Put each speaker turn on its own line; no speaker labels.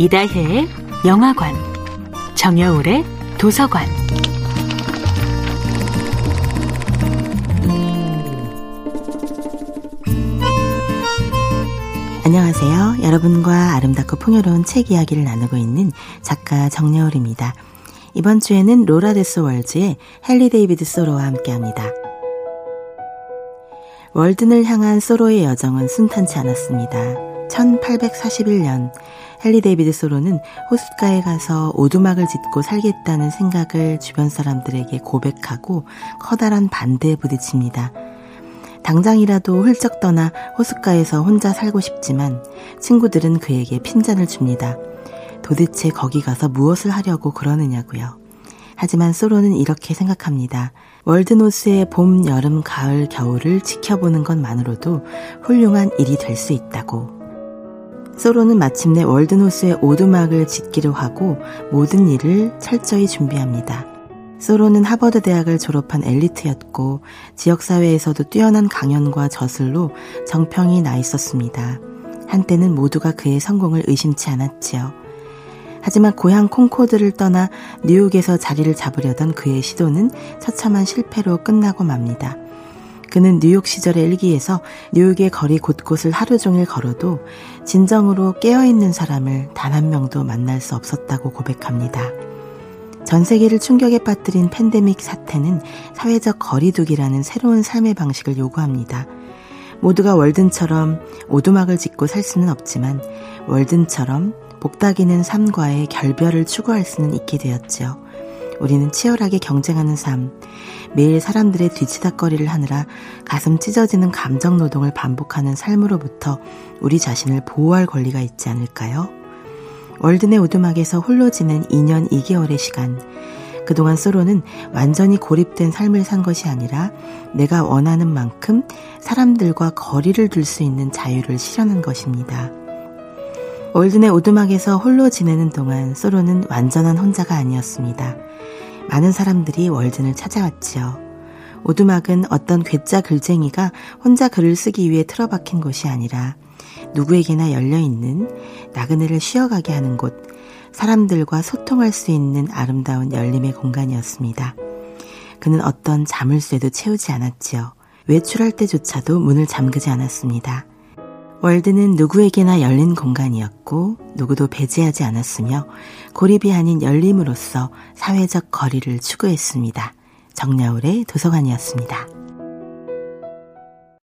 이다혜의 영화관, 정여울의 도서관.
안녕하세요. 여러분과 아름답고 풍요로운 책 이야기를 나누고 있는 작가 정여울입니다. 이번 주에는 로라 대소 월스의 헨리 데이비드 소로와 함께 합니다. 월든을 향한 소로의 여정은 순탄치 않았습니다. 1841년 헨리 데이비드 소로는 호숫가에 가서 오두막을 짓고 살겠다는 생각을 주변 사람들에게 고백하고 커다란 반대에 부딪힙니다. 당장이라도 훌쩍 떠나 호숫가에서 혼자 살고 싶지만 친구들은 그에게 핀잔을 줍니다. 도대체 거기 가서 무엇을 하려고 그러느냐고요. 하지만 소로는 이렇게 생각합니다. 월든 호수의 봄, 여름, 가을, 겨울을 지켜보는 것만으로도 훌륭한 일이 될 수 있다고. 소로는 마침내 월드노스의 오두막을 짓기로 하고 모든 일을 철저히 준비합니다. 소로는 하버드 대학을 졸업한 엘리트였고 지역사회에서도 뛰어난 강연과 저술로 정평이 나 있었습니다. 한때는 모두가 그의 성공을 의심치 않았지요. 하지만 고향 콩코드를 떠나 뉴욕에서 자리를 잡으려던 그의 시도는 처참한 실패로 끝나고 맙니다. 그는 뉴욕 시절의 일기에서 뉴욕의 거리 곳곳을 하루 종일 걸어도 진정으로 깨어있는 사람을 단 한 명도 만날 수 없었다고 고백합니다. 전 세계를 충격에 빠뜨린 팬데믹 사태는 사회적 거리두기라는 새로운 삶의 방식을 요구합니다. 모두가 월든처럼 오두막을 짓고 살 수는 없지만 월든처럼 복닥이는 삶과의 결별을 추구할 수는 있게 되었지요. 우리는 치열하게 경쟁하는 삶, 매일 사람들의 뒤치다거리를 하느라 가슴 찢어지는 감정 노동을 반복하는 삶으로부터 우리 자신을 보호할 권리가 있지 않을까요? 월드네 오두막에서 홀로 지낸 2년 2개월의 시간, 그동안 소로는 완전히 고립된 삶을 산 것이 아니라 내가 원하는 만큼 사람들과 거리를 둘 수 있는 자유를 실현한 것입니다. 월드네 오두막에서 홀로 지내는 동안 소로는 완전한 혼자가 아니었습니다. 많은 사람들이 월든을 찾아왔지요. 오두막은 어떤 괴짜 글쟁이가 혼자 글을 쓰기 위해 틀어박힌 곳이 아니라 누구에게나 열려있는 나그네를 쉬어가게 하는 곳, 사람들과 소통할 수 있는 아름다운 열림의 공간이었습니다. 그는 어떤 자물쇠도 채우지 않았지요. 외출할 때조차도 문을 잠그지 않았습니다. 월드는 누구에게나 열린 공간이었고 누구도 배제하지 않았으며 고립이 아닌 열림으로써 사회적 거리를 추구했습니다. 정야울의 도서관이었습니다.